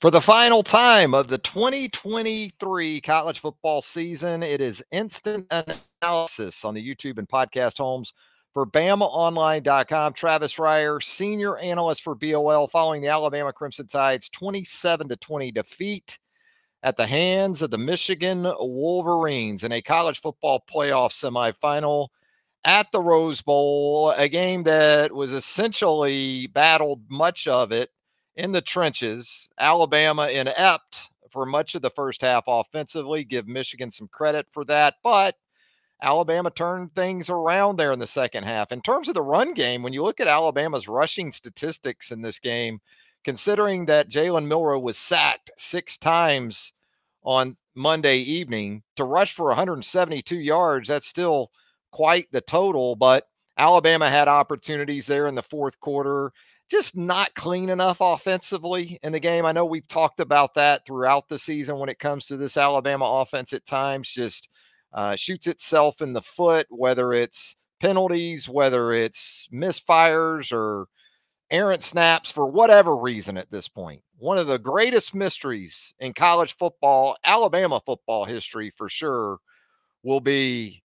For the final time of the 2023 college football season, it is instant analysis on the YouTube and podcast homes for BamaOnline.com. Travis Reier, senior analyst for BOL, following the Alabama Crimson Tide's 27 to 20 defeat at the hands of the Michigan Wolverines in a college football playoff semifinal at the Rose Bowl, a game that was essentially battled much of it in the trenches. Alabama inept for much of the first half offensively. Give Michigan some credit for that. But Alabama turned things around there in the second half. In terms of the run game, when you look at Alabama's rushing statistics in this game, considering that Jalen Milroe was sacked six times on Monday evening to rush for 172 yards, that's still quite the total. But Alabama had opportunities there in the fourth quarter just not clean enough offensively in the game. I know we've talked about that throughout the season when it comes to this Alabama offense at times, just uh, shoots itself in the foot, whether it's penalties, whether it's misfires or errant snaps for whatever reason at this point. One of the greatest mysteries in college football, Alabama football history for sure, will be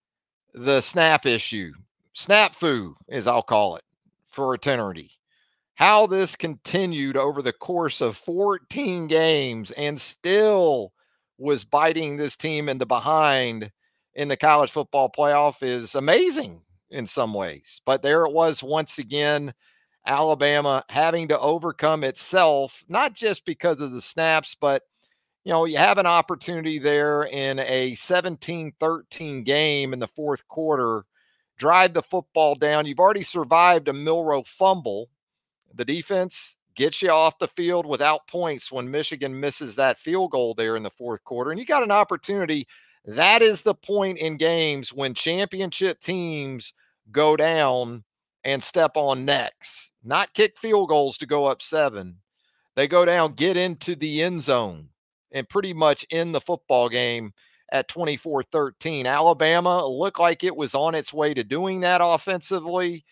the snap issue. Snap foo, as I'll call it, for eternity how this continued over the course of 14 games and still was biting this team in the behind in the college football playoff is amazing in some ways. But there it was once again. Alabama having to overcome itself, not just because of the snaps, but you know, you have an opportunity there in a 17 13 game in the fourth quarter, drive the football down. You've already survived a Milroe fumble the defense gets you off the field without points when Michigan misses that field goal there in the fourth quarter. And you got an opportunity. That is the point in games when championship teams go down and step on necks, not kick field goals to go up seven. They go down, get into the end zone, and pretty much end the football game at 24 13. Alabama looked like it was on its way to doing that offensively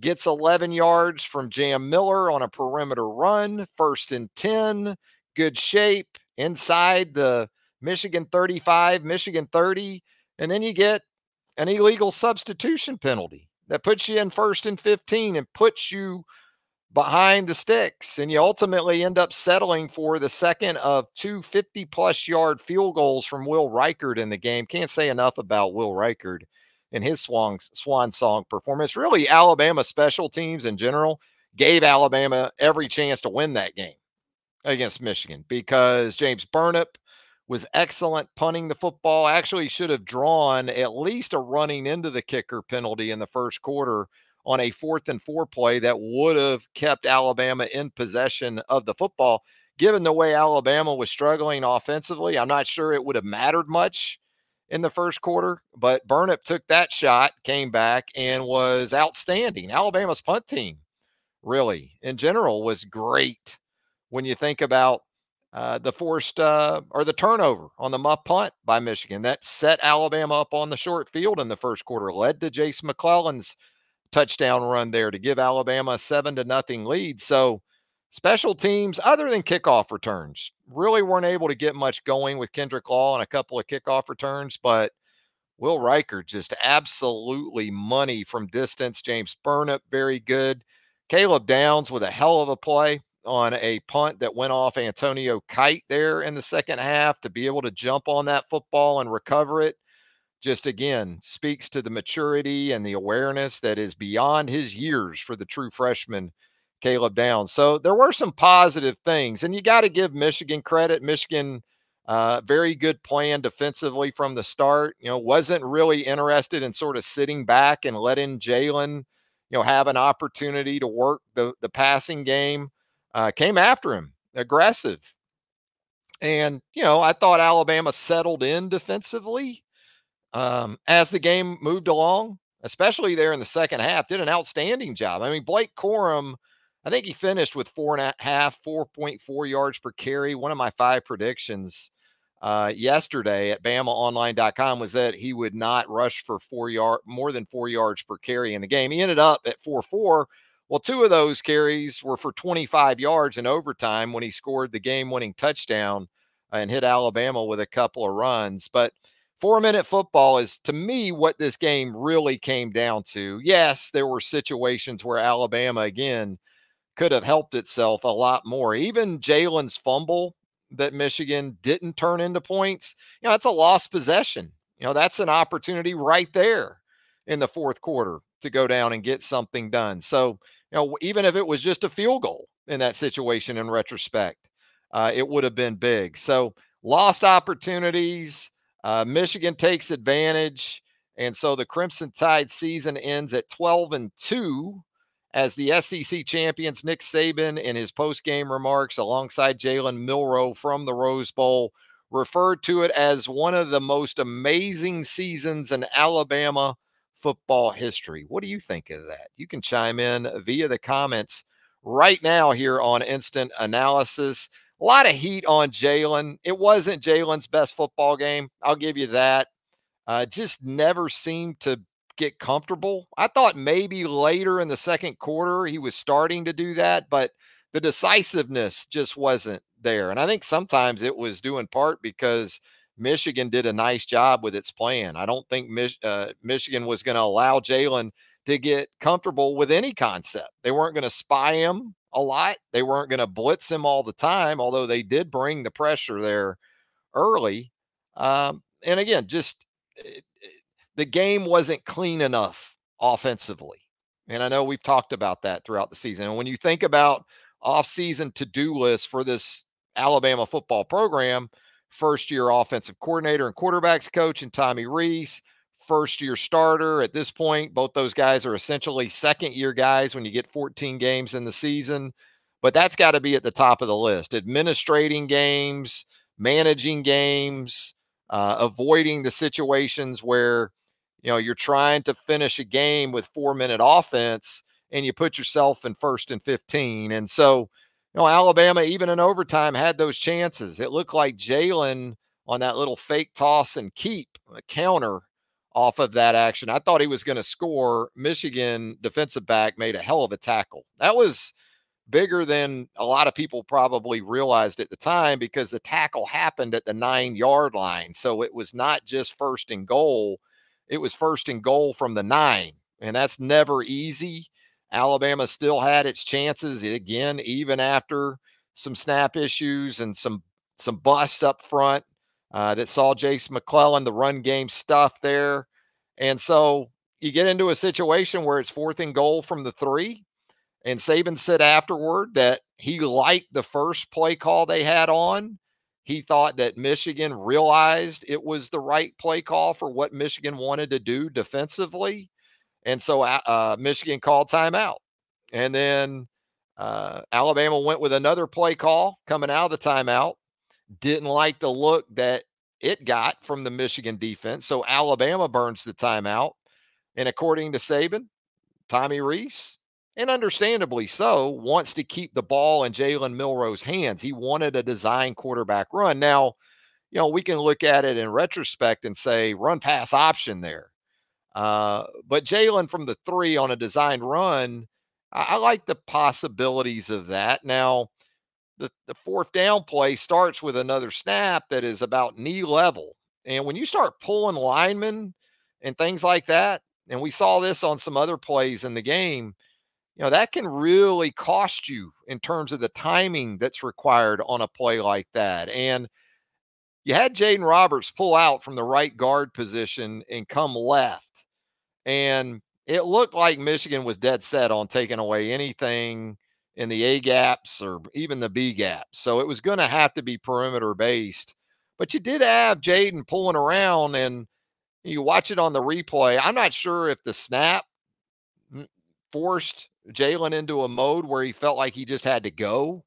gets 11 yards from Jam Miller on a perimeter run, first and 10, good shape inside the Michigan 35, Michigan 30, and then you get an illegal substitution penalty that puts you in first and 15 and puts you behind the sticks. And you ultimately end up settling for the second of two 50 plus yard field goals from Will Reichard in the game. Can't say enough about Will Reichard in his swan, swan song performance. Really, Alabama special teams in general gave Alabama every chance to win that game against Michigan because James Burnip was excellent punting the football. Actually, should have drawn at least a running into the kicker penalty in the first quarter on a fourth and four play that would have kept Alabama in possession of the football. Given the way Alabama was struggling offensively, I'm not sure it would have mattered much in the first quarter, but Burnip took that shot, came back, and was outstanding. Alabama's punt team, really, in general, was great when you think about uh, the forced uh, or the turnover on the muff punt by Michigan that set Alabama up on the short field in the first quarter, led to Jase McClellan's touchdown run there to give Alabama a seven to nothing lead. So Special teams, other than kickoff returns, really weren't able to get much going with Kendrick Law and a couple of kickoff returns, but Will Reichard just absolutely money from distance. James Burnip, very good. Caleb Downs with a hell of a play on a punt that went off Antonio Kite there in the second half to be able to jump on that football and recover it. Just again speaks to the maturity and the awareness that is beyond his years for the true freshman Caleb Downs. So there were some positive things, and you got to give Michigan credit. Michigan, uh, very good plan defensively from the start. You know, wasn't really interested in sort of sitting back and letting Jalen, you know, have an opportunity to work the the passing game. Uh, came after him, aggressive And, you know, I thought Alabama settled in defensively um, as the game moved along, especially there in the second half, did an outstanding job. I mean, Blake Corum, I think he finished with four and a half, 4.4 yards per carry. One of my five predictions uh, yesterday at BamaOnline.com was that he would not rush for four yard more than four yards per carry in the game. He ended up at four four. Well, two of those carries were for 25 yards in overtime when he scored the game-winning touchdown and hit Alabama with a couple of runs. But four-minute football is to me what this game really came down to. Yes, there were situations where Alabama again could have helped itself a lot more. Even Jalen's fumble that Michigan didn't turn into points, you know, that's a lost possession. You know, that's an opportunity right there in the fourth quarter to go down and get something done. So, you know, even if it was just a field goal in that situation in retrospect, uh, it would have been big. So, lost opportunities. Uh, Michigan takes advantage. And so the Crimson Tide season ends at 12 and 2 as the SEC champions, Nick Saban, in his post-game remarks alongside Jalen Milroe from the Rose Bowl, referred to it as one of the most amazing seasons in Alabama football history. What do you think of that? You can chime in via the comments right now here on Instant Analysis. A lot of heat on Jalen. It wasn't Jalen's best football game. I'll give you that. Uh, just never seemed to get comfortable. I thought maybe later in the second quarter he was starting to do that, but the decisiveness just wasn't there. And I think sometimes it was due in part because Michigan did a nice job with its plan. I don't think Mich- uh, Michigan was going to allow Jalen to get comfortable with any concept. They weren't going to spy him a lot. They weren't going to blitz him all the time, although they did bring the pressure there early. Um, and again, just it, the game wasn't clean enough offensively. And I know we've talked about that throughout the season. And when you think about off-season to-do lists for this Alabama football program, first year offensive coordinator and quarterbacks coach and Tommy Rees, first year starter at this point. Both those guys are essentially second year guys when you get 14 games in the season. But that's got to be at the top of the list. Administrating games, managing games, uh, avoiding the situations where you know, you're trying to finish a game with four minute offense and you put yourself in first and 15. And so, you know, Alabama, even in overtime, had those chances. It looked like Jalen on that little fake toss and keep a counter off of that action. I thought he was going to score. Michigan defensive back made a hell of a tackle. That was bigger than a lot of people probably realized at the time because the tackle happened at the nine yard line. So it was not just first and goal it was first and goal from the nine, and that's never easy. Alabama still had its chances again, even after some snap issues and some some busts up front uh, that saw Jase McClellan the run game stuff there, and so you get into a situation where it's fourth and goal from the three. And Saban said afterward that he liked the first play call they had on he thought that Michigan realized it was the right play call for what Michigan wanted to do defensively. And so uh, Michigan called timeout. And then uh, Alabama went with another play call coming out of the timeout. Didn't like the look that it got from the Michigan defense. So Alabama burns the timeout. And according to Saban, Tommy Rees and understandably so, wants to keep the ball in Jalen Milroe's hands. He wanted a design quarterback run. Now, you know, we can look at it in retrospect and say run pass option there. Uh, but Jalen from the three on a design run, I, I like the possibilities of that. Now, the, the fourth down play starts with another snap that is about knee level. And when you start pulling linemen and things like that, and we saw this on some other plays in the game, you know, that can really cost you in terms of the timing that's required on a play like that. And you had Jaden Roberts pull out from the right guard position and come left. And it looked like Michigan was dead set on taking away anything in the A gaps or even the B gaps. So it was going to have to be perimeter based. But you did have Jaden pulling around and you watch it on the replay. I'm not sure if the snap forced Jalen into a mode where he felt like he just had to go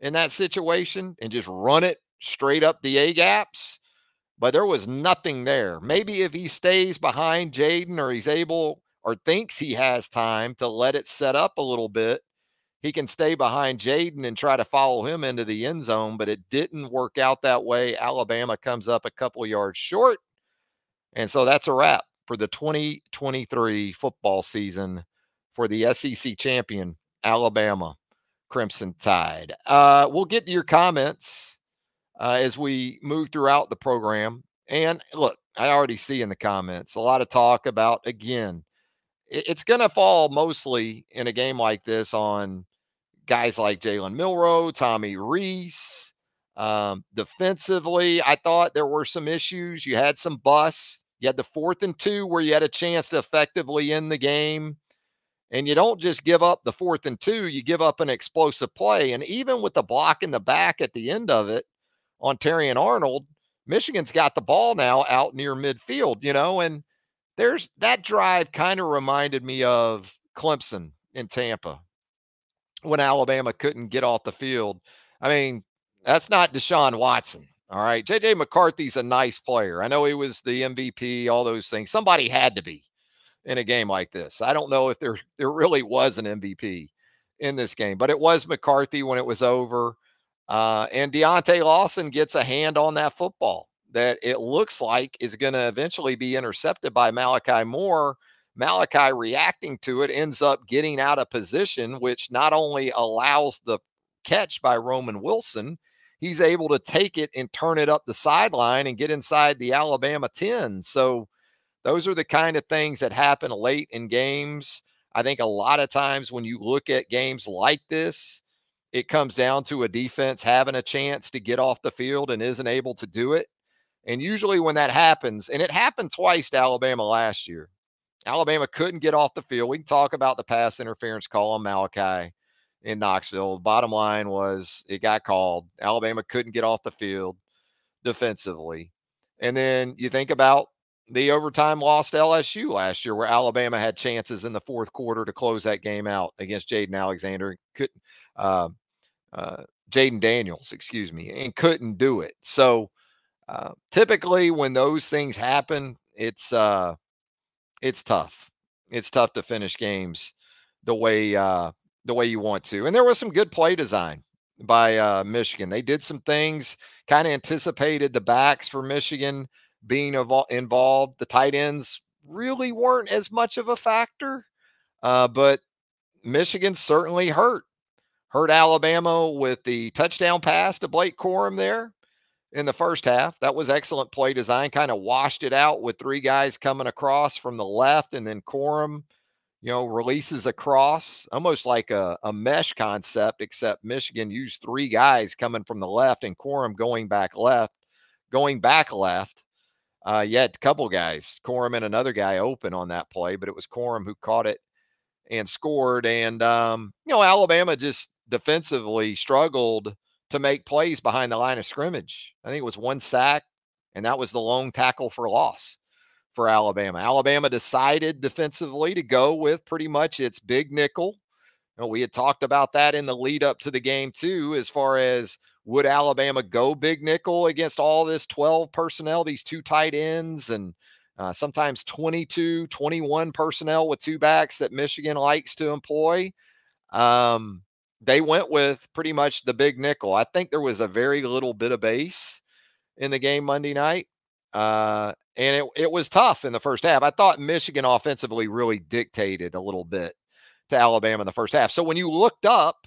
in that situation and just run it straight up the A gaps, but there was nothing there. Maybe if he stays behind Jaden or he's able or thinks he has time to let it set up a little bit, he can stay behind Jaden and try to follow him into the end zone, but it didn't work out that way. Alabama comes up a couple yards short. And so that's a wrap for the 2023 football season for the SEC champion, Alabama Crimson Tide. Uh, we'll get to your comments uh, as we move throughout the program. And look, I already see in the comments a lot of talk about, again, it's going to fall mostly in a game like this on guys like Jalen Milroe, Tommy Rees. Um, defensively, I thought there were some issues. You had some busts. You had the fourth and two where you had a chance to effectively end the game. And you don't just give up the fourth and two, you give up an explosive play. And even with the block in the back at the end of it on Terrion Arnold, Michigan's got the ball now out near midfield, you know, and there's that drive kind of reminded me of Clemson in Tampa when Alabama couldn't get off the field. I mean, that's not Deshaun Watson. All right. JJ McCarthy's a nice player. I know he was the MVP, all those things. Somebody had to be in a game like this. I don't know if there there really was an MVP in this game, but it was McCarthy when it was over. Uh, and Deontae Lawson gets a hand on that football that it looks like is going to eventually be intercepted by Malachi Moore. Malachi reacting to it ends up getting out of position, which not only allows the catch by Roman Wilson, he's able to take it and turn it up the sideline and get inside the Alabama 10. So those are the kind of things that happen late in games. I think a lot of times when you look at games like this, it comes down to a defense having a chance to get off the field and isn't able to do it. And usually when that happens, and it happened twice to Alabama last year, Alabama couldn't get off the field. We can talk about the pass interference call on Malachi in Knoxville. Bottom line was it got called. Alabama couldn't get off the field defensively. And then you think about the overtime loss to LSU last year, where Alabama had chances in the fourth quarter to close that game out against Jaden Alexander. Couldn't uh, uh, Jayden Daniels, excuse me, and couldn't do it. So uh, typically, when those things happen, it's uh, it's tough. It's tough to finish games the way uh, the way you want to. And there was some good play design by uh, Michigan. They did some things, kind of anticipated the backs for Michigan being involved. The tight ends really weren't as much of a factor, uh, but Michigan certainly hurt. Hurt Alabama with the touchdown pass to Blake Corum there in the first half. That was excellent play design, kind of washed it out with three guys coming across from the left, and then Corum, you know, releases across almost like a, a mesh concept, except Michigan used three guys coming from the left and Corum going back left, going back left. Uh, had a couple guys, Corum and another guy open on that play, but it was Corum who caught it and scored. And, um, you know, Alabama just defensively struggled to make plays behind the line of scrimmage. I think it was one sack, and that was the lone tackle for loss for Alabama. Alabama decided defensively to go with pretty much its big nickel. You know, we had talked about that in the lead up to the game, too, as far as would Alabama go big nickel against all this 12 personnel, these two tight ends, and uh, sometimes 22, 21 personnel with two backs that Michigan likes to employ? Um, they went with pretty much the big nickel. I think there was a very little bit of base in the game Monday night. Uh, and it, it was tough in the first half. I thought Michigan offensively really dictated a little bit to Alabama in the first half. So when you looked up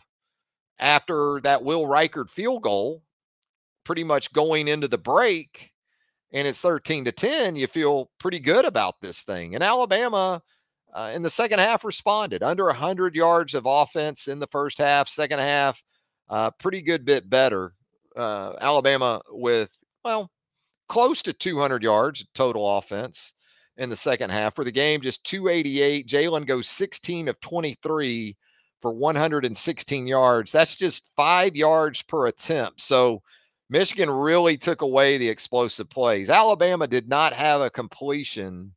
after that Will Reichard field goal, pretty much going into the break, and it's 13 to 10, you feel pretty good about this thing. And Alabama uh, in the second half responded under 100 yards of offense in the first half. Second half, uh, pretty good bit better. Uh, Alabama with, well, close to 200 yards total offense in the second half. For the game, just 288. Jalen goes 16 of 23 for 116 yards. That's just five yards per attempt. So Michigan really took away the explosive plays. Alabama did not have a completion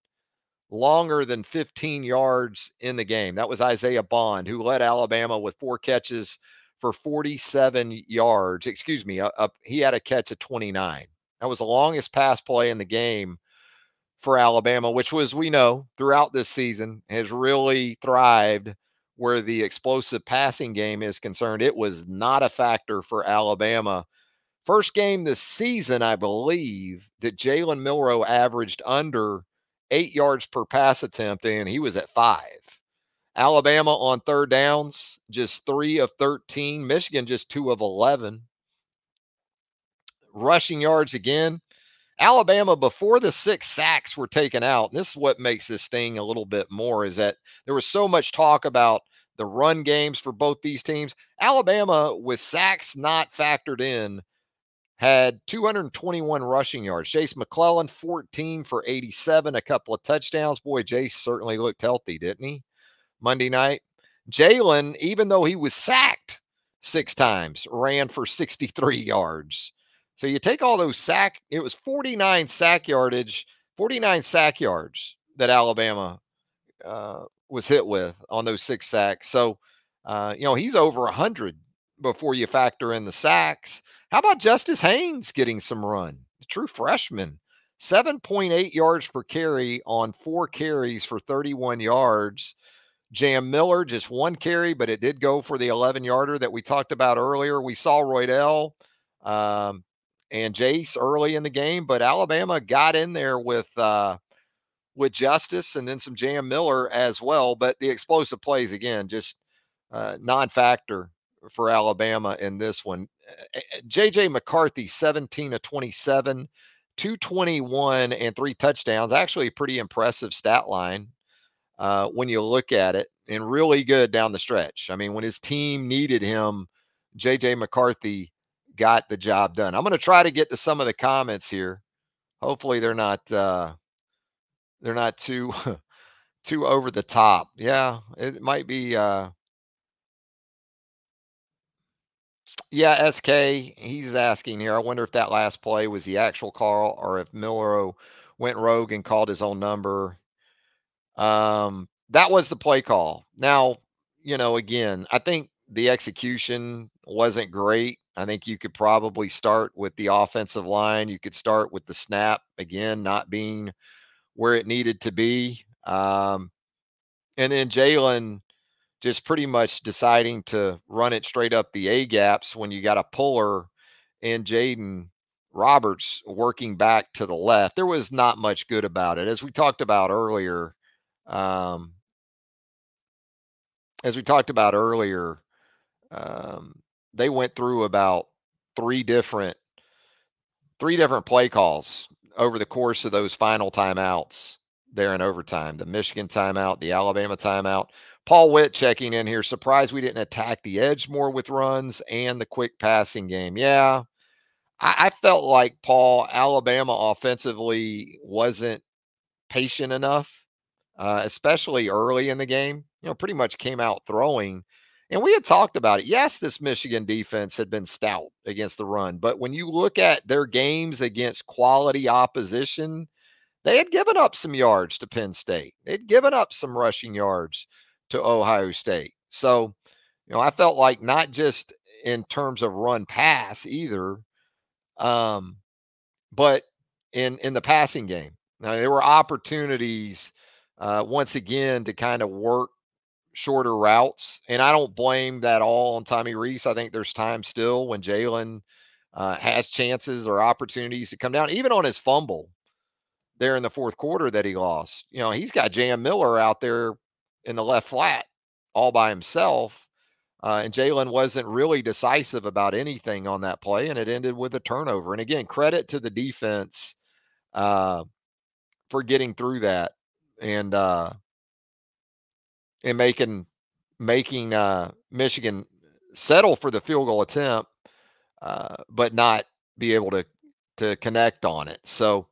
longer than 15 yards in the game. That was Isaiah Bond, who led Alabama with four catches for 47 yards. Excuse me, he had a catch of 29. That was the longest pass play in the game for Alabama, which was, we know, throughout this season has really thrived where the explosive passing game is concerned. It was not a factor for Alabama. First game this season, I believe, that Jalen Milroe averaged under eight yards per pass attempt, and he was at five. Alabama on third downs, just three of 13. Michigan, just two of 11. Rushing yards again. Alabama, before the six sacks were taken out, this is what makes this thing a little bit more is that there was so much talk about the run games for both these teams. Alabama, with sacks not factored in, had 221 rushing yards. Jase McClellan, 14 for 87, a couple of touchdowns. Boy, Jase certainly looked healthy, didn't he? Monday night. Jalen, even though he was sacked six times, ran for 63 yards. So you take all those sack, it was 49 sack yardage, 49 sack yards that Alabama uh, was hit with on those six sacks. So, uh, you know, he's over 100 before you factor in the sacks. How about Justice Haynes getting some run? true freshman, 7.8 yards per carry on four carries for 31 yards. Jam Miller, just one carry, but it did go for the 11 yarder that we talked about earlier. We saw Roydell um, and Jase early in the game, but Alabama got in there with uh, with Justice and then some Jam Miller as well. But the explosive plays again, just uh, non-factor for Alabama in this one. JJ McCarthy, 17 to 27, 221 and three touchdowns. Actually, a pretty impressive stat line uh, when you look at it, and really good down the stretch. I mean, when his team needed him, JJ McCarthy got the job done. I'm going to try to get to some of the comments here. Hopefully, they're not uh, they're not too too over the top. Yeah, it might be. Uh, yeah, SK, he's asking here. I wonder if that last play was the actual call or if Milroe went rogue and called his own number. Um, that was the play call. Now, you know, again, I think the execution wasn't great. I think you could probably start with the offensive line. You could start with the snap again, not being where it needed to be. Um, and then Jalen just pretty much deciding to run it straight up the A gaps when you got a puller and Jaden Roberts working back to the left. There was not much good about it. As we talked about earlier, um, as we talked about earlier, um, they went through about three different three different play calls over the course of those final timeouts there in overtime. The Michigan timeout, the Alabama timeout. Paul Witt checking in here. Surprised we didn't attack the edge more with runs and the quick passing game. Yeah, I, I felt like Paul Alabama offensively wasn't patient enough uh, especially early in the game. You know, pretty much came out throwing. And we had talked about it. Yes, this Michigan defense had been stout against the run, but when you look at their games against quality opposition, they had given up some yards to Penn State. They'd given up some rushing yards to Ohio State. So, you know, I felt like not just in terms of run pass either, um, but in in the passing game. Now there were opportunities uh, once again to kind of work shorter routes. And I don't blame that all on Tommy Rees. I think there's time still when Jalen uh, has chances or opportunities to come down, even on his fumble there in the fourth quarter that he lost. You know, he's got Jam Miller out there in the left flat all by himself. Uh, and Jalen wasn't really decisive about anything on that play, and it ended with a turnover. And again, credit to the defense uh, for getting through that and uh and making making uh Michigan settle for the field goal attempt, uh, but not be able to to connect on it. So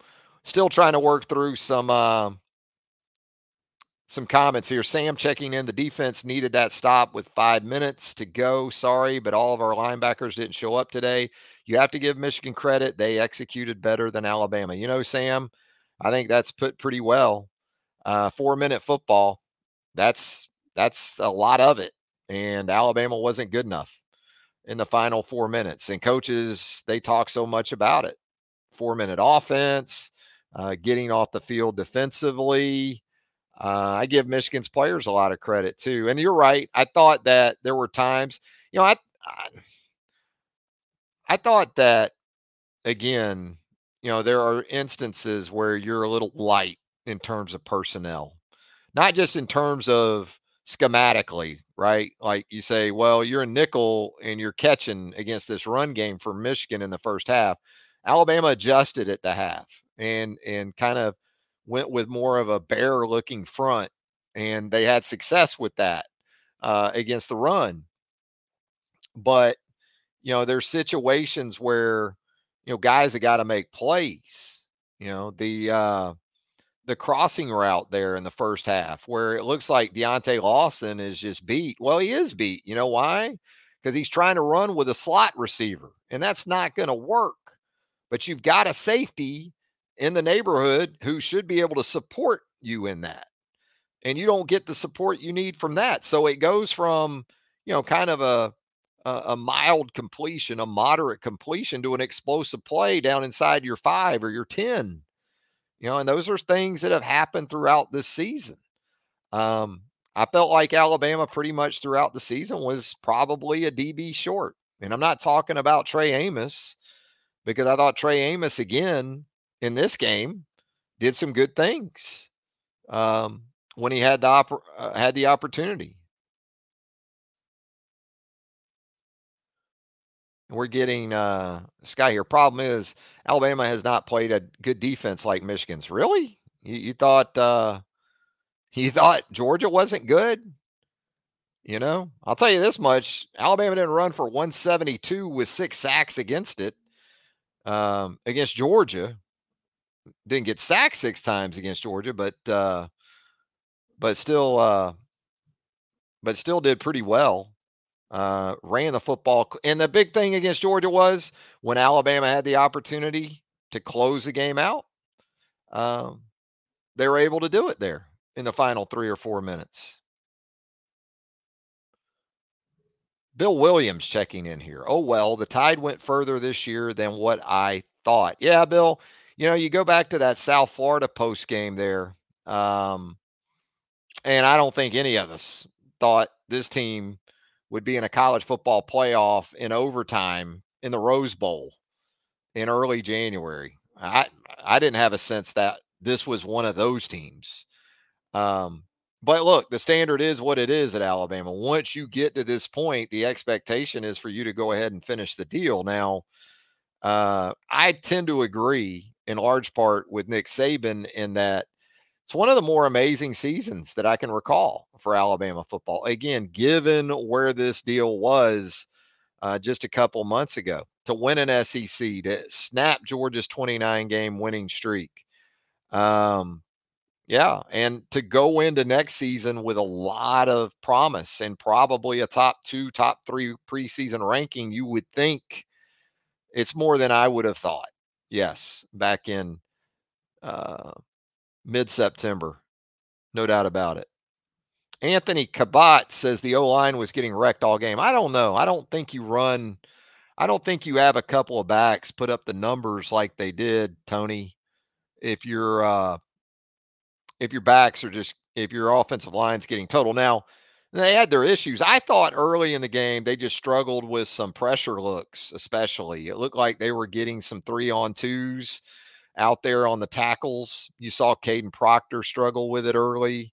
still trying to work through some uh, some comments here. Sam checking in. The defense needed that stop with five minutes to go. Sorry, but all of our linebackers didn't show up today. You have to give Michigan credit. They executed better than Alabama. You know, Sam, I think that's put pretty well uh, four minute football. That's that's a lot of it, and Alabama wasn't good enough in the final four minutes. And coaches, they talk so much about it four minute offense, uh, getting off the field defensively. Uh, I give Michigan's players a lot of credit too. And you're right. I thought that there were times, you know, I, I, I thought that again, you know, there are instances where you're a little light in terms of personnel, not just in terms of schematically, right? Like you say, well, you're a nickel and you're catching against this run game for Michigan in the first half. Alabama adjusted at the half and and kind of went with more of a bear looking front, and they had success with that uh, against the run. But you know, there's situations where you know guys have got to make plays. You know, the uh, the crossing route there in the first half where it looks like Deontae Lawson is just beat. Well, he is beat. You know why? Because he's trying to run with a slot receiver, and that's not going to work. But you've got a safety in the neighborhood who should be able to support you in that. And you don't get the support you need from that. So it goes from, you know, kind of a a, mild completion, a moderate completion to an explosive play down inside your 5 or your 10. You know, and those are things that have happened throughout this season. Um, I felt like Alabama pretty much throughout the season was probably a DB short. And I'm not talking about Trey Amos because I thought Trey Amos again in this game did some good things um, when he had the uh, had the opportunity. We're getting uh, Sky here. Problem is, Alabama has not played a good defense like Michigan's. Really? You, you thought uh, you thought Georgia wasn't good? You know, I'll tell you this much: Alabama didn't run for 172 with six sacks against it um, against Georgia didn't get sacked six times against Georgia, but uh, but still uh, but still did pretty well. Uh, ran the football, and the big thing against Georgia was when Alabama had the opportunity to close the game out. Um, they were able to do it there in the final three or four minutes. Bill Williams checking in here. Oh, well, the tide went further this year than what I thought. Yeah, Bill, you know, you go back to that South Florida post game there, um, and I don't think any of us thought this team would be in a college football playoff in overtime in the Rose Bowl in early January. I I didn't have a sense that this was one of those teams. Um, but look, the standard is what it is at Alabama. Once you get to this point, the expectation is for you to go ahead and finish the deal. Now, uh, I tend to agree in large part with Nick Saban in that it's one of the more amazing seasons that I can recall for Alabama football. Again, given where this deal was uh, just a couple months ago, to win an SEC, to snap Georgia's 29 game winning streak. Um, yeah, and to go into next season with a lot of promise and probably a top two, top three preseason ranking, you would think it's more than I would have thought. Yes, back in uh, mid September. No doubt about it. Anthony Cabot says the O line was getting wrecked all game. I don't know. I don't think you run, I don't think you have a couple of backs put up the numbers like they did, Tony. If your uh if your backs are just if your offensive line's getting total. Now, they had their issues. I thought early in the game they just struggled with some pressure looks, especially. It looked like they were getting some three on twos out there on the tackles. You saw Kadyn Proctor struggle with it early.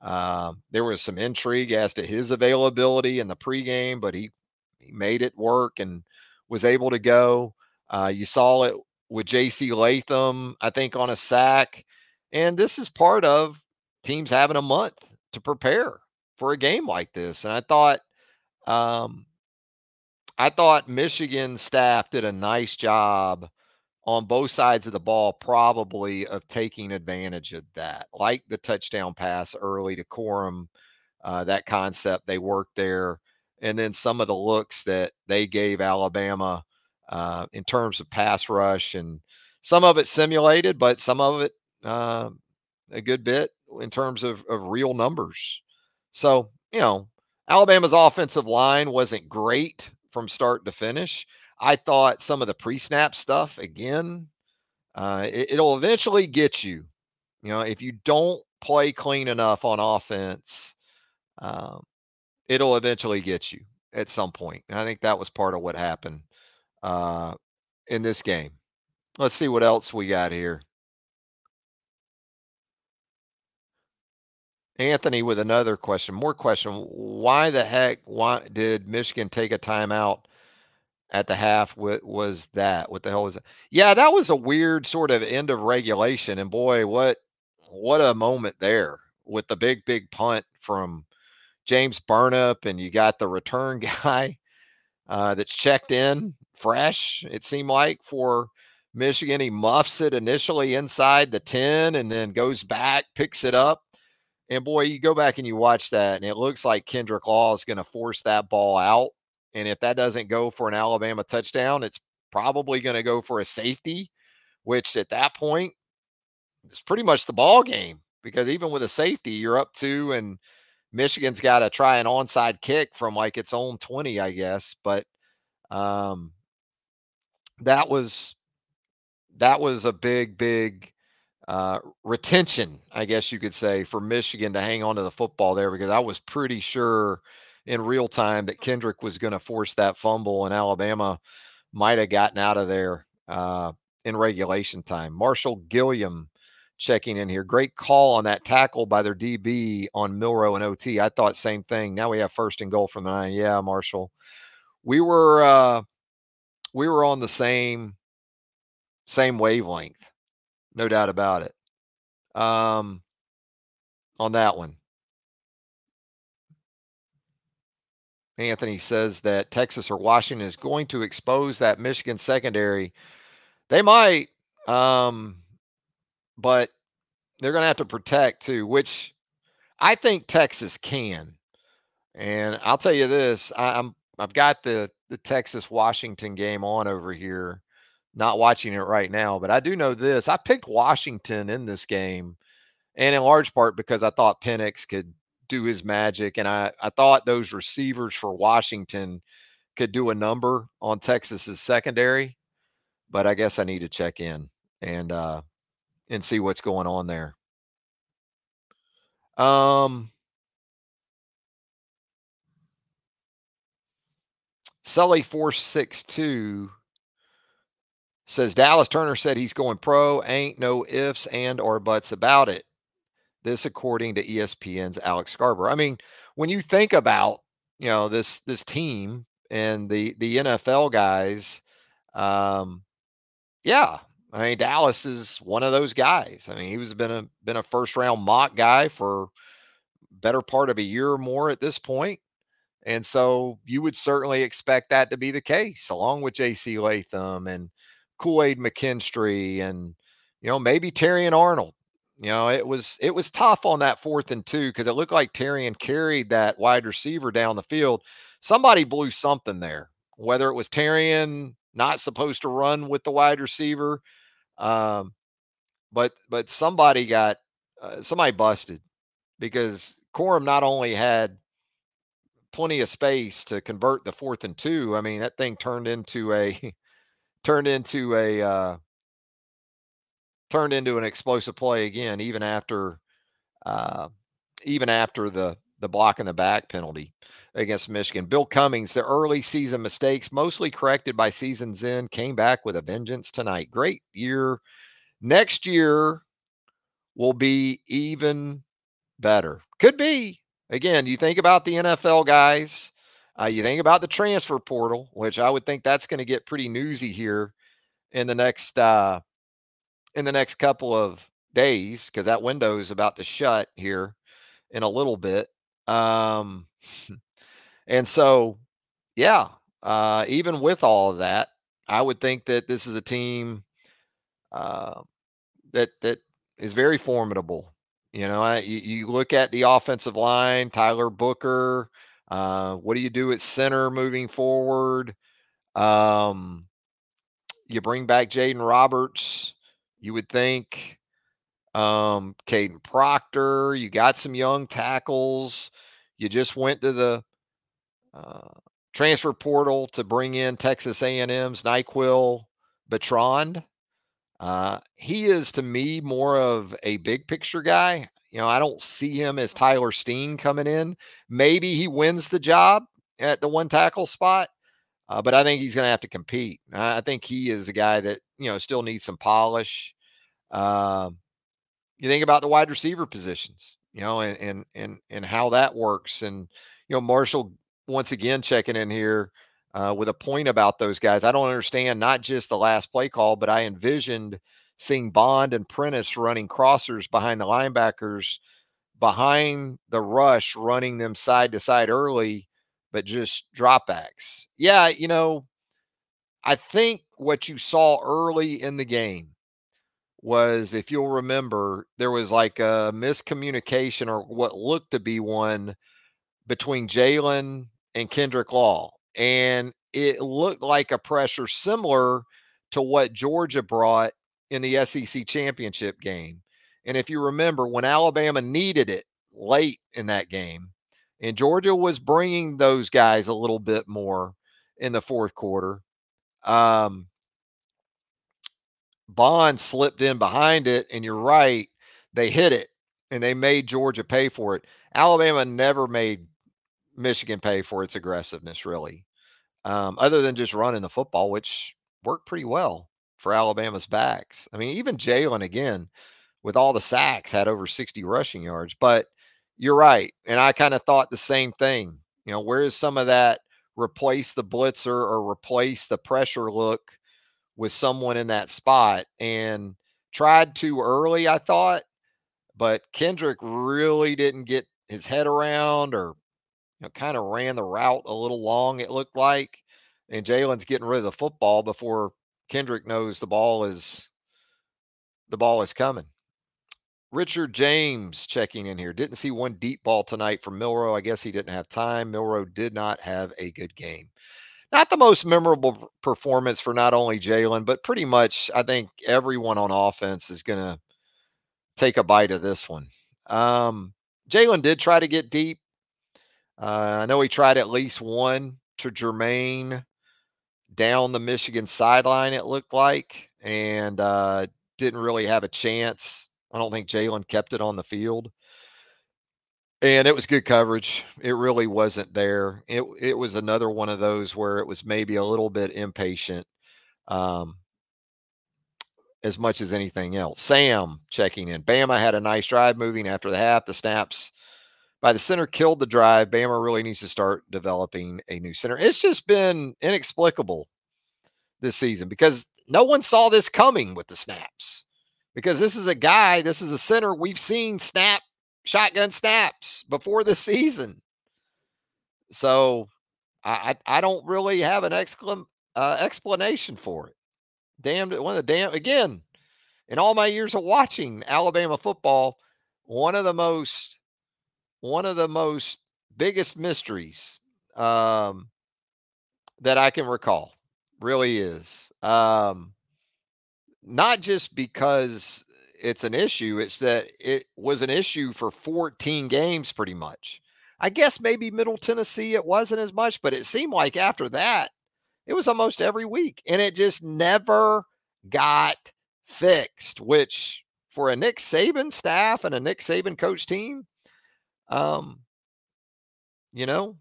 Uh, there was some intrigue as to his availability in the pregame, but he, he made it work and was able to go. Uh, you saw it with J.C. Latham, I think, on a sack. And this is part of teams having a month to prepare for a game like this. And I thought, um, I thought Michigan staff did a nice job on both sides of the ball, probably of taking advantage of that, like the touchdown pass early to Corum, uh, that concept they worked there, and then some of the looks that they gave Alabama uh, in terms of pass rush, and some of it simulated, but some of it uh, a good bit in terms of, of real numbers. So, you know, Alabama's offensive line wasn't great from start to finish. I thought some of the pre-snap stuff again, uh, it, will eventually get you. You know, if you don't play clean enough on offense, um, it'll eventually get you at some point. And I think that was part of what happened uh, in this game. Let's see what else we got here. Anthony with another question, more question. Why the heck why did Michigan take a timeout at the half? What was that? What the hell was it? Yeah, that was a weird sort of end of regulation. And boy, what what a moment there with the big, big punt from James Burnip, and you got the return guy uh, that's checked in fresh, it seemed like, for Michigan. He muffs it initially inside the 10 and then goes back, picks it up. And boy, you go back and you watch that, and it looks like Kendrick Law is going to force that ball out. And if that doesn't go for an Alabama touchdown, it's probably going to go for a safety, which at that point is pretty much the ball game because even with a safety, you're up two, and Michigan's got to try an onside kick from like its own 20, I guess. But um, that was that was a big, big uh, retention, I guess you could say, for Michigan to hang on to the football there because I was pretty sure in real time that Kendrick was going to force that fumble and Alabama might have gotten out of there uh, in regulation time. Marshall Gilliam checking in here. Great call on that tackle by their DB on Milroe and OT. I thought same thing. Now we have first and goal from the nine. Yeah, Marshall. We were uh, we were on the same same wavelength, no doubt about it. Um, on that one. Anthony says that Texas or Washington is going to expose that Michigan secondary. They might, um, but they're going to have to protect too, which I think Texas can. And I'll tell you this: I, I'm I've got the the Texas Washington game on over here. Not watching it right now, but I do know this. I picked Washington in this game, and in large part because I thought Penix could do his magic, and I I thought those receivers for Washington could do a number on Texas's secondary. But I guess I need to check in and uh, and see what's going on there. Um, Sully four six two says Dallas Turner said he's going pro. Ain't no ifs and or buts about it. This according to ESPN's Alex Scarborough. I mean, when you think about you know this this team and the the NFL guys, um, yeah, I mean, Dallas is one of those guys. I mean, he was been a been a first round mock guy for better part of a year or more at this point. And so you would certainly expect that to be the case, along with JC Latham and Kool-Aid McKinstry and you know, maybe Terrion Arnold. You know, it was it was tough on that fourth and two because it looked like Terrion carried that wide receiver down the field. Somebody blew something there, whether it was Terrion not supposed to run with the wide receiver um, but but somebody got uh, somebody busted because Corum not only had plenty of space to convert the fourth and two. I mean, that thing turned into a turned into a uh, turned into an explosive play again, even after uh, even after the the block in the back penalty against Michigan. Bill Cummings, the early season mistakes, mostly corrected by season's end, came back with a vengeance tonight. Great year Next year will be even better. Could be. Again, you think about the NFL guys, uh, you think about the transfer portal, which I would think that's going to get pretty newsy here in the next uh, in the next couple of days because that window is about to shut here in a little bit. Um, and so, yeah, uh, even with all of that, I would think that this is a team uh, that that is very formidable. You know, I, you, look at the offensive line, Tyler Booker. Uh, what do you do at center moving forward? Um, you bring back Jaden Roberts. You would think um, Kadyn Proctor. You got some young tackles. You just went to the uh, transfer portal to bring in Texas A&M's Naquil Betrand. Uh, he is to me more of a big picture guy. You know, I don't see him as Tyler Steen coming in. Maybe he wins the job at the one tackle spot, uh, but I think he's going to have to compete. I think he is a guy that you know still needs some polish. Uh, you think about the wide receiver positions, you know, and and and and how that works, and you know Marshall once again checking in here uh, with a point about those guys. I don't understand not just the last play call, but I envisioned seeing Bond and Prentice running crossers behind the linebackers, behind the rush, running them side to side early, but just dropbacks. Yeah, you know, I think what you saw early in the game was, if you'll remember, there was like a miscommunication or what looked to be one between Jalen and Kendrick Law. And it looked like a pressure similar to what Georgia brought in the SEC championship game. And if you remember, when Alabama needed it late in that game, and Georgia was bringing those guys a little bit more in the fourth quarter, um, Bond slipped in behind it, and you're right, they hit it and they made Georgia pay for it. Alabama never made Michigan pay for its aggressiveness, really, um, other than just running the football, which worked pretty well for Alabama's backs. I mean, even Jalen, again, with all the sacks, had over 60 rushing yards. But you're right. And I kind of thought the same thing. You know, where is some of that replace the blitzer or replace the pressure look with someone in that spot? And tried too early, I thought. But Kendrick really didn't get his head around or know, kind of ran the route a little long, it looked like. And Jalen's getting rid of the football before Kendrick knows the ball is the ball is coming. Richard James checking in here. Didn't see one deep ball tonight from Milroe. I guess he didn't have time. Milroe did not have a good game. Not the most memorable performance for not only Jalen, but pretty much I think everyone on offense is going to take a bite of this one. Um, Jalen did try to get deep. Uh, I know he tried at least one to Jermaine down the Michigan sideline, it looked like, and uh, didn't really have a chance. I don't think Jalen kept it on the field. And it was good coverage. It really wasn't there. It it was another one of those where it was maybe a little bit impatient, um, as much as anything else. Sam checking in. Bama had a nice drive moving after the half. The snaps by the center killed the drive. Bama really needs to start developing a new center. It's just been inexplicable this season because no one saw this coming with the snaps. Because this is a guy, this is a center we've seen snap shotgun snaps before the season. So I I don't really have an exclam, uh, explanation for it. Damn, one of the damn again in all my years of watching Alabama football, one of the most one of the most biggest mysteries um, that I can recall. Really is. Um, not just because it's an issue, it's that it was an issue for 14 games pretty much. I guess maybe Middle Tennessee it wasn't as much, but it seemed like after that, it was almost every week. And it just never got fixed, which for a Nick Saban staff and a Nick Saban coach team, um, you know,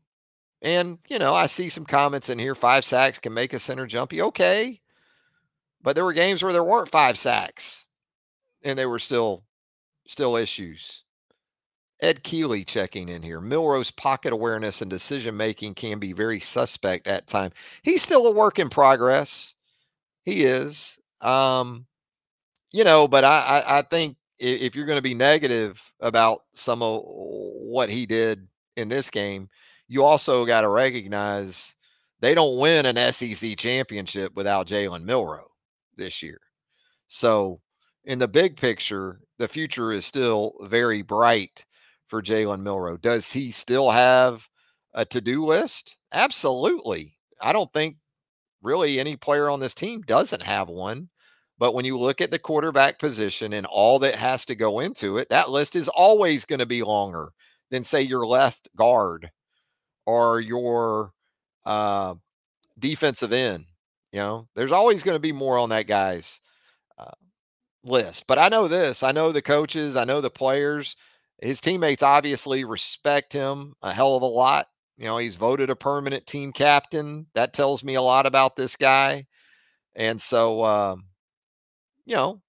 and you know, I see some comments in here. Five sacks can make a center jumpy. Okay. But there were games where there weren't five sacks and they were still still issues. Ed Keeley checking in here. Milroe's pocket awareness and decision making can be very suspect at times. He's still a work in progress. He is. Um, you know, but I, I, I think if you're going to be negative about some of what he did in this game, you also got to recognize they don't win an SEC championship without Jalen Milroe this year. So, in the big picture, the future is still very bright for Jalen Milroe. Does he still have a to do list? Absolutely. I don't think really any player on this team doesn't have one. But when you look at the quarterback position and all that has to go into it, that list is always going to be longer than, say, your left guard or your uh, defensive end. You know, there's always going to be more on that guy's uh, list. But I know this. I know the coaches. I know the players. His teammates obviously respect him a hell of a lot. You know, he's voted a permanent team captain. That tells me a lot about this guy. And so, um, you know,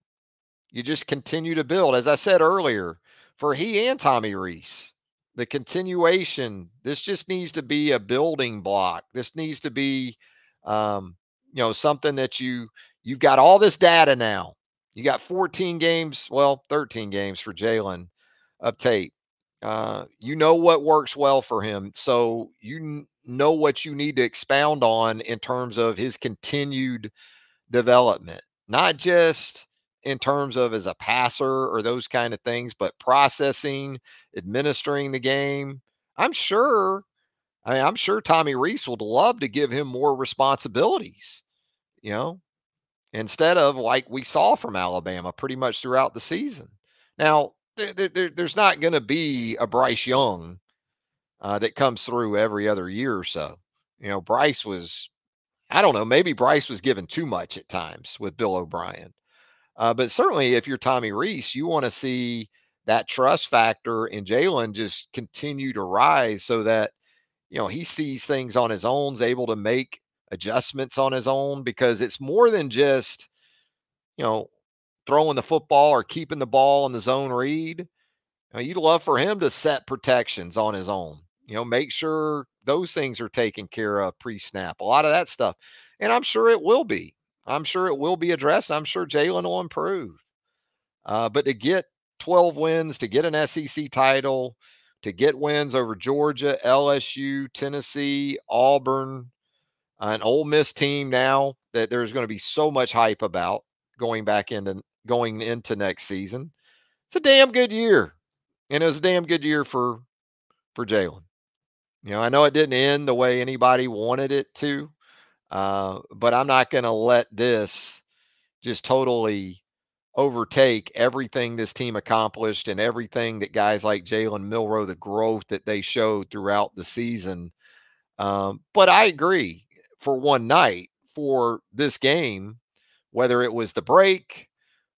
you just continue to build. As I said earlier, for he and Tommy Rees, the continuation, this just needs to be a building block. This needs to be, um, you know, something that you you've got all this data now. You got 14 games, well, 13 games for Jalen of tape. Uh, you know what works well for him. So you n- know what you need to expound on in terms of his continued development, not just in terms of as a passer or those kind of things, but processing, administering the game. I'm sure, I mean, I'm sure Tommy Rees would love to give him more responsibilities, you know, instead of like we saw from Alabama pretty much throughout the season. Now, there, there, there's not going to be a Bryce Young uh, that comes through every other year or so. You know, Bryce was, I don't know, maybe Bryce was given too much at times with Bill O'Brien. Uh, but certainly, if you're Tommy Rees, you want to see that trust factor in Jalen just continue to rise so that, you know, he sees things on his own, is able to make adjustments on his own because it's more than just, you know, throwing the football or keeping the ball in the zone read. You'd love for him to set protections on his own, you know, make sure those things are taken care of pre snap, a lot of that stuff. And I'm sure it will be. I'm sure it will be addressed. I'm sure Jalen will improve. Uh, but to get 12 wins, to get an SEC title, to get wins over Georgia, LSU, Tennessee, Auburn, an Ole Miss team now that there's going to be so much hype about going back into going into next season. It's a damn good year, and it was a damn good year for for Jalen. You know, I know it didn't end the way anybody wanted it to, uh, but I'm not going to let this just totally overtake everything this team accomplished and everything that guys like Jalen Milroe, the growth that they showed throughout the season. Um, but I agree for one night for this game, whether it was the break,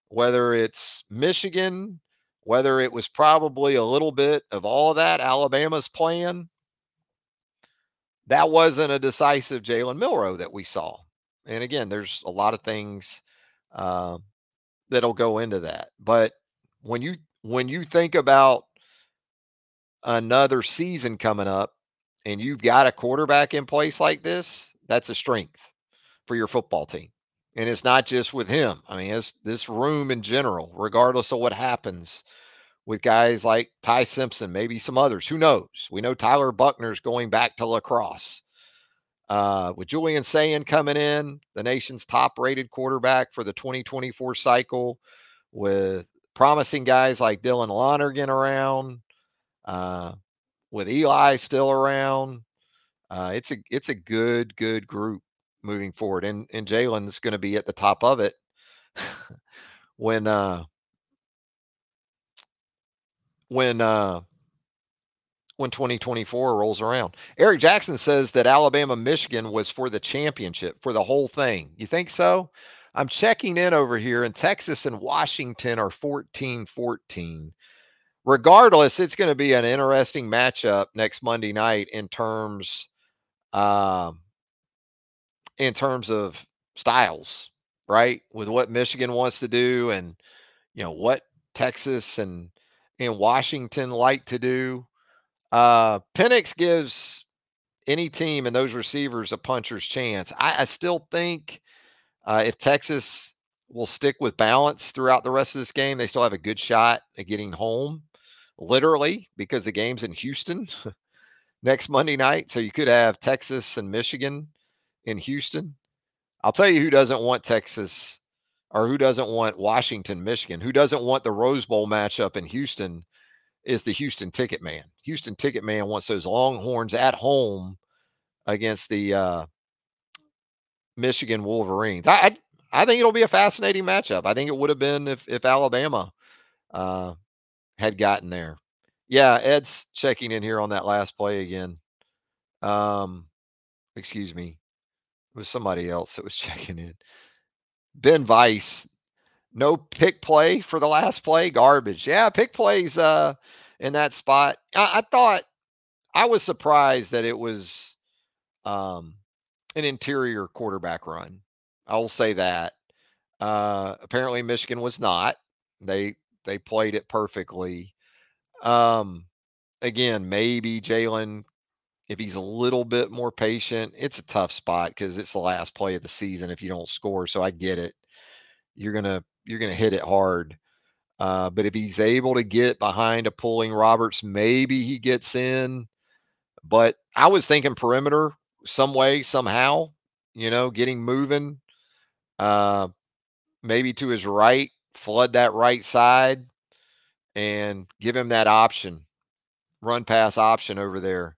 whether it's Michigan, whether it was probably a little bit of all of that, Alabama's plan, that wasn't a decisive Jalen Milroe that we saw. And again, there's a lot of things uh, that'll go into that. But when you when you think about another season coming up and you've got a quarterback in place like this, that's a strength for your football team. And it's not just with him. I mean, it's this room in general, regardless of what happens with guys like Ty Simpson, maybe some others. Who knows? We know Tyler Buchner's going back to lacrosse. Uh, with Julian Sayin coming in, the nation's top rated quarterback for the 2024 cycle, with promising guys like Dylan Lonergan around, uh, with Eli still around. Uh, it's a it's a good good group moving forward, and and Jalen's going to be at the top of it when uh, when uh, when 2024 rolls around. Eric Jackson says that Alabama Michigan was for the championship, for the whole thing. You think so? I'm checking in over here, and Texas and Washington are 14 14. Regardless, it's going to be an interesting matchup next Monday night in terms, um, in terms of styles, right? With what Michigan wants to do, and you know what Texas and in Washington like to do. Uh, Penix gives any team and those receivers a puncher's chance. I, I still think uh, if Texas will stick with balance throughout the rest of this game, they still have a good shot at getting home, literally, because the game's in Houston next Monday night. So you could have Texas and Michigan in Houston. I'll tell you who doesn't want Texas or who doesn't want Washington, Michigan, who doesn't want the Rose Bowl matchup in Houston is the Houston Ticket Man. Houston Ticket Man wants those Longhorns at home against the uh, Michigan Wolverines. I, I, I think it'll be a fascinating matchup. I think it would have been if if Alabama uh, had gotten there. Yeah, Ed's checking in here on that last play again. Um, excuse me, it was somebody else that was checking in. Ben Vice, no pick play for the last play, garbage. Yeah, pick plays uh, in that spot. I, I thought I was surprised that it was um, an interior quarterback run. I will say that. Uh, apparently, Michigan was not. They they played it perfectly. Um, again, maybe Jalen, if he's a little bit more patient, it's a tough spot because it's the last play of the season if you don't score. So I get it. You're gonna you're gonna hit it hard. Uh, but if he's able to get behind a pulling Roberts, maybe he gets in. But I was thinking perimeter some way, somehow, you know, getting moving. Uh, maybe to his right, flood that right side and give him that option, run pass option over there.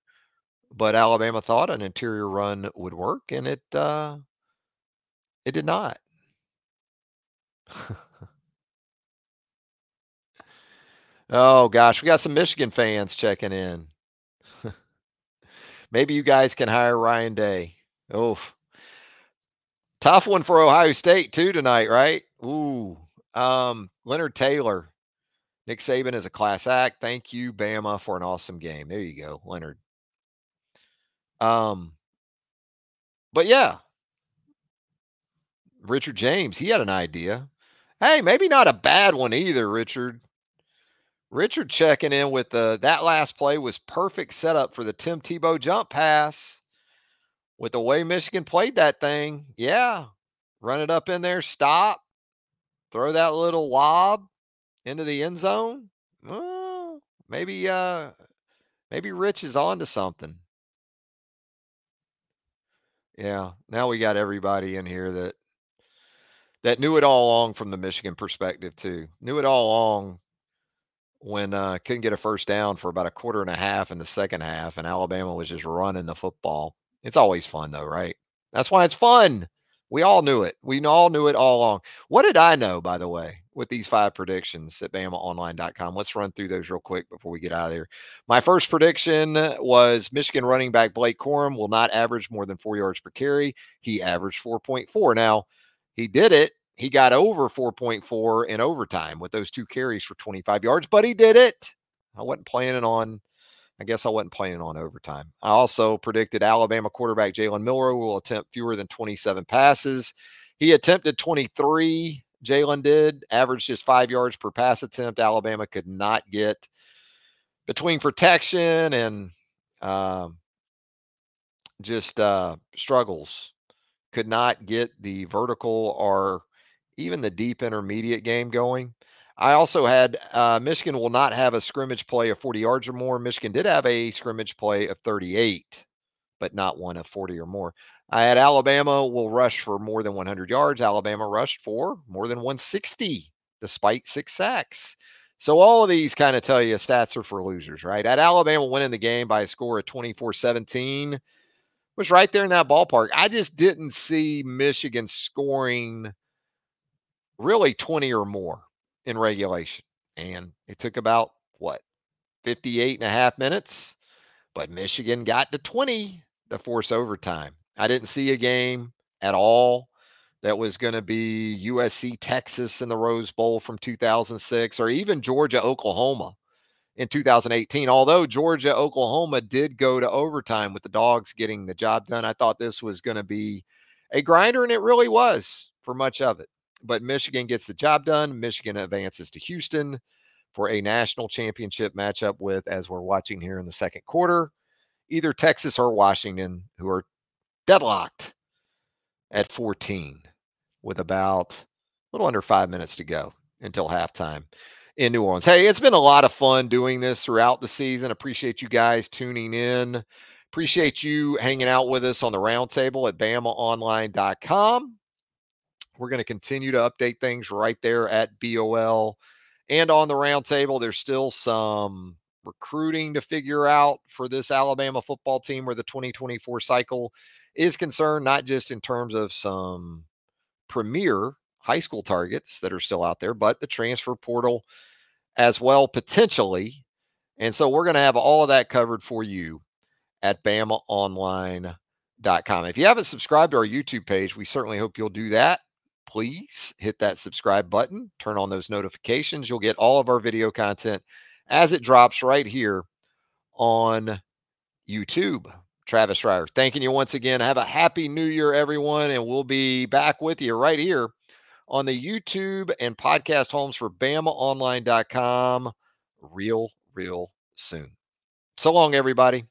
But Alabama thought an interior run would work, and it uh, it did not. oh gosh, we got some Michigan fans checking in. Maybe you guys can hire Ryan Day. Oh, tough one for Ohio State too tonight, right? Ooh, um, Leonard Taylor Nick Saban is a class act. Thank you, Bama, for an awesome game. There you go, Leonard. Um, but yeah, Richard James, he had an idea. Hey, maybe not a bad one either, Richard. Richard checking in with the that last play was perfect setup for the Tim Tebow jump pass. With the way Michigan played that thing, yeah, run it up in there, stop, throw that little lob, into the end zone, well, maybe uh maybe Rich is on to something. Yeah, now we got everybody in here that that knew it all along from the Michigan perspective too. Knew it all along when uh couldn't get a first down for about a quarter and a half in the second half and Alabama was just running the football. It's always fun though, right? That's why it's fun. We all knew it. We all knew it all along. What did I know, by the way? With these five predictions at BamaOnline.com. Let's run through those real quick before we get out of there. My first prediction was Michigan running back Blake Corum will not average more than four yards per carry. He averaged 4.4. Now, he did it. He got over 4.4 in overtime with those two carries for 25 yards, but he did it. I wasn't planning on, I guess I wasn't planning on overtime. I also predicted Alabama quarterback Jalen Milroe will attempt fewer than 27 passes. He attempted 23 Jalen did, averaged just five yards per pass attempt. Alabama could not get between protection and um, just uh, struggles, could not get the vertical or even the deep intermediate game going. I also had uh, Michigan will not have a scrimmage play of 40 yards or more. Michigan did have a scrimmage play of 38, but not one of 40 or more. Had Alabama will rush for more than 100 yards. Alabama rushed for more than 160 despite six sacks. So all of these kind of tell you stats are for losers, right? At Alabama winning the game by a score of 24-17 was right there in that ballpark. I just didn't see Michigan scoring really 20 or more in regulation. And it took about what 58 and a half minutes, but Michigan got to 20 to force overtime. I didn't see a game at all that was going to be USC Texas in the Rose Bowl from 2006 or even Georgia Oklahoma in 2018. Although Georgia Oklahoma did go to overtime with the Dogs getting the job done, I thought this was going to be a grinder, and it really was for much of it. But Michigan gets the job done. Michigan advances to Houston for a national championship matchup with, as we're watching here in the second quarter, either Texas or Washington, who are deadlocked at 14 with about a little under five minutes to go until halftime in New Orleans. Hey, it's been a lot of fun doing this throughout the season. Appreciate you guys tuning in. Appreciate you hanging out with us on the roundtable at BamaOnline.com. We're going to continue to update things right there at BOL and on the roundtable. There's still some recruiting to figure out for this Alabama football team where the 2024 cycle is concerned, not just in terms of some premier high school targets that are still out there, but the transfer portal as well, potentially. And so we're going to have all of that covered for you at BamaOnline.com. If you haven't subscribed to our YouTube page, we certainly hope you'll do that. Please hit that subscribe button, turn on those notifications. You'll get all of our video content as it drops right here on YouTube. Travis Reier, thanking you once again. Have a happy new year, everyone, and we'll be back with you right here on the YouTube and podcast homes for BamaOnline.com real, real soon. So long, everybody.